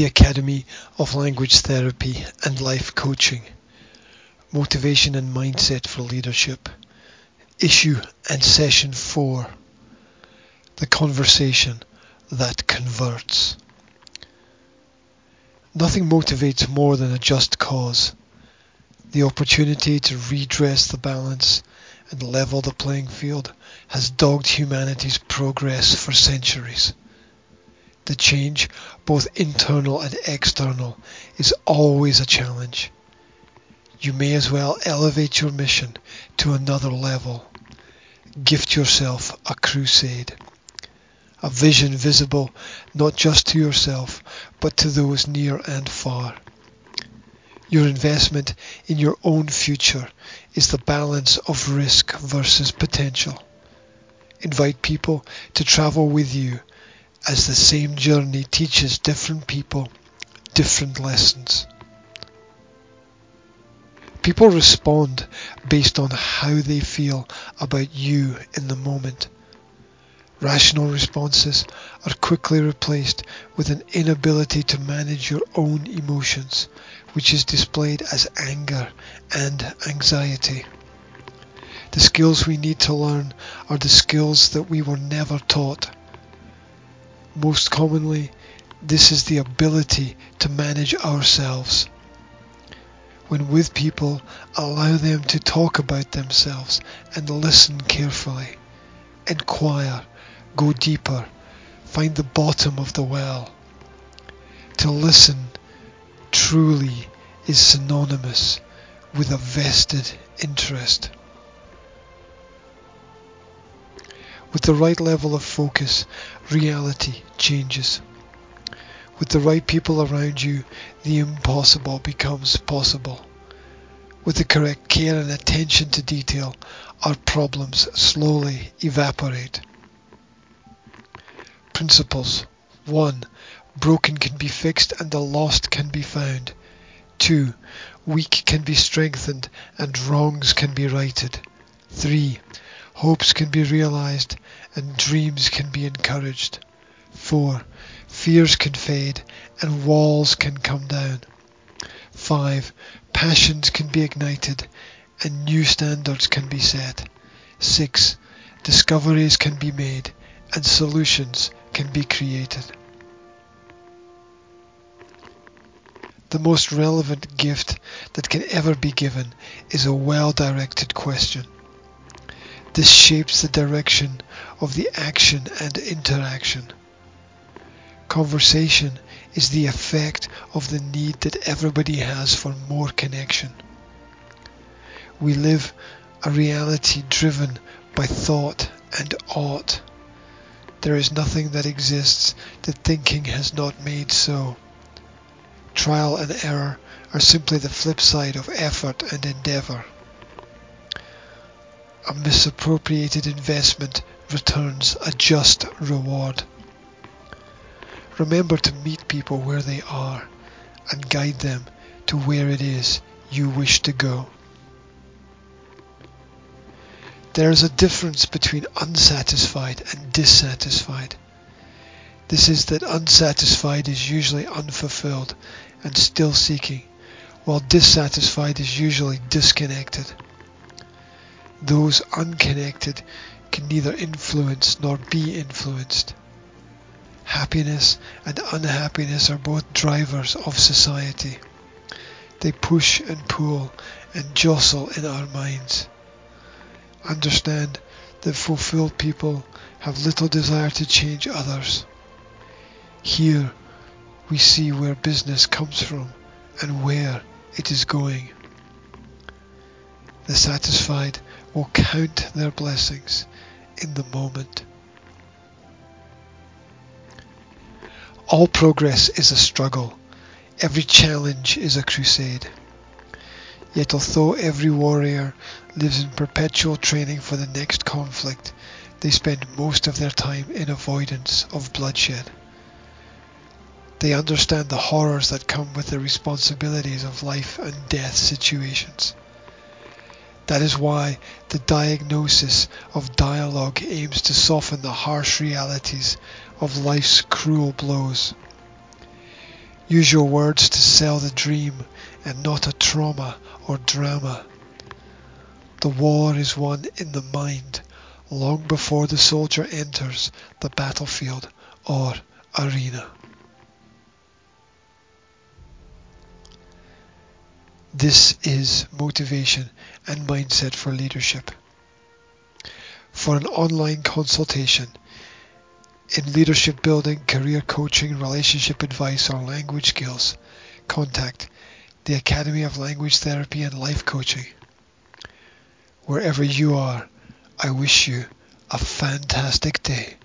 the Academy of Language Therapy and Life Coaching, Motivation and Mindset for Leadership, Issue and Session 4, The Conversation That Converts. Nothing motivates more than a just cause, the opportunity to redress the balance and level the playing field has dogged humanity's progress for centuries. The change, both internal and external, is always a challenge. You may as well elevate your mission to another level. Gift yourself a crusade. A vision visible not just to yourself, but to those near and far. Your investment in your own future is the balance of risk versus potential. Invite people to travel with you as the same journey teaches different people different lessons. People respond based on how they feel about you in the moment. Rational responses are quickly replaced with an inability to manage your own emotions, which is displayed as anger and anxiety. The skills we need to learn are the skills that we were never taught most commonly, this is the ability to manage ourselves. When with people, allow them to talk about themselves and listen carefully. Inquire, go deeper, find the bottom of the well. To listen truly is synonymous with a vested interest. With the right level of focus, reality changes. With the right people around you, the impossible becomes possible. With the correct care and attention to detail, our problems slowly evaporate. Principles 1. Broken can be fixed and the lost can be found. 2. Weak can be strengthened and wrongs can be righted. 3. Hopes can be realized and dreams can be encouraged. 4. Fears can fade and walls can come down. 5. Passions can be ignited and new standards can be set. 6. Discoveries can be made and solutions can be created. The most relevant gift that can ever be given is a well-directed question. This shapes the direction of the action and interaction. Conversation is the effect of the need that everybody has for more connection. We live a reality driven by thought and ought. There is nothing that exists that thinking has not made so. Trial and error are simply the flip side of effort and endeavour a misappropriated investment returns a just reward. Remember to meet people where they are and guide them to where it is you wish to go. There is a difference between unsatisfied and dissatisfied. This is that unsatisfied is usually unfulfilled and still seeking, while dissatisfied is usually disconnected. Those unconnected can neither influence nor be influenced. Happiness and unhappiness are both drivers of society. They push and pull and jostle in our minds. Understand that fulfilled people have little desire to change others. Here we see where business comes from and where it is going. The satisfied will count their blessings in the moment. All progress is a struggle. Every challenge is a crusade. Yet although every warrior lives in perpetual training for the next conflict, they spend most of their time in avoidance of bloodshed. They understand the horrors that come with the responsibilities of life and death situations. That is why the diagnosis of dialogue aims to soften the harsh realities of life's cruel blows. Use your words to sell the dream and not a trauma or drama. The war is won in the mind long before the soldier enters the battlefield or arena. This is motivation and mindset for leadership. For an online consultation in leadership building, career coaching, relationship advice, or language skills, contact the Academy of Language Therapy and Life Coaching. Wherever you are, I wish you a fantastic day.